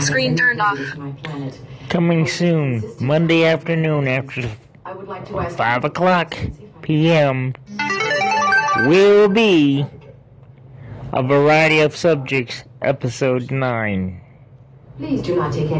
Screen turned off. Coming soon, Monday afternoon after like 5 o'clock p.m. will be a variety of subjects, episode 9. Please do not take any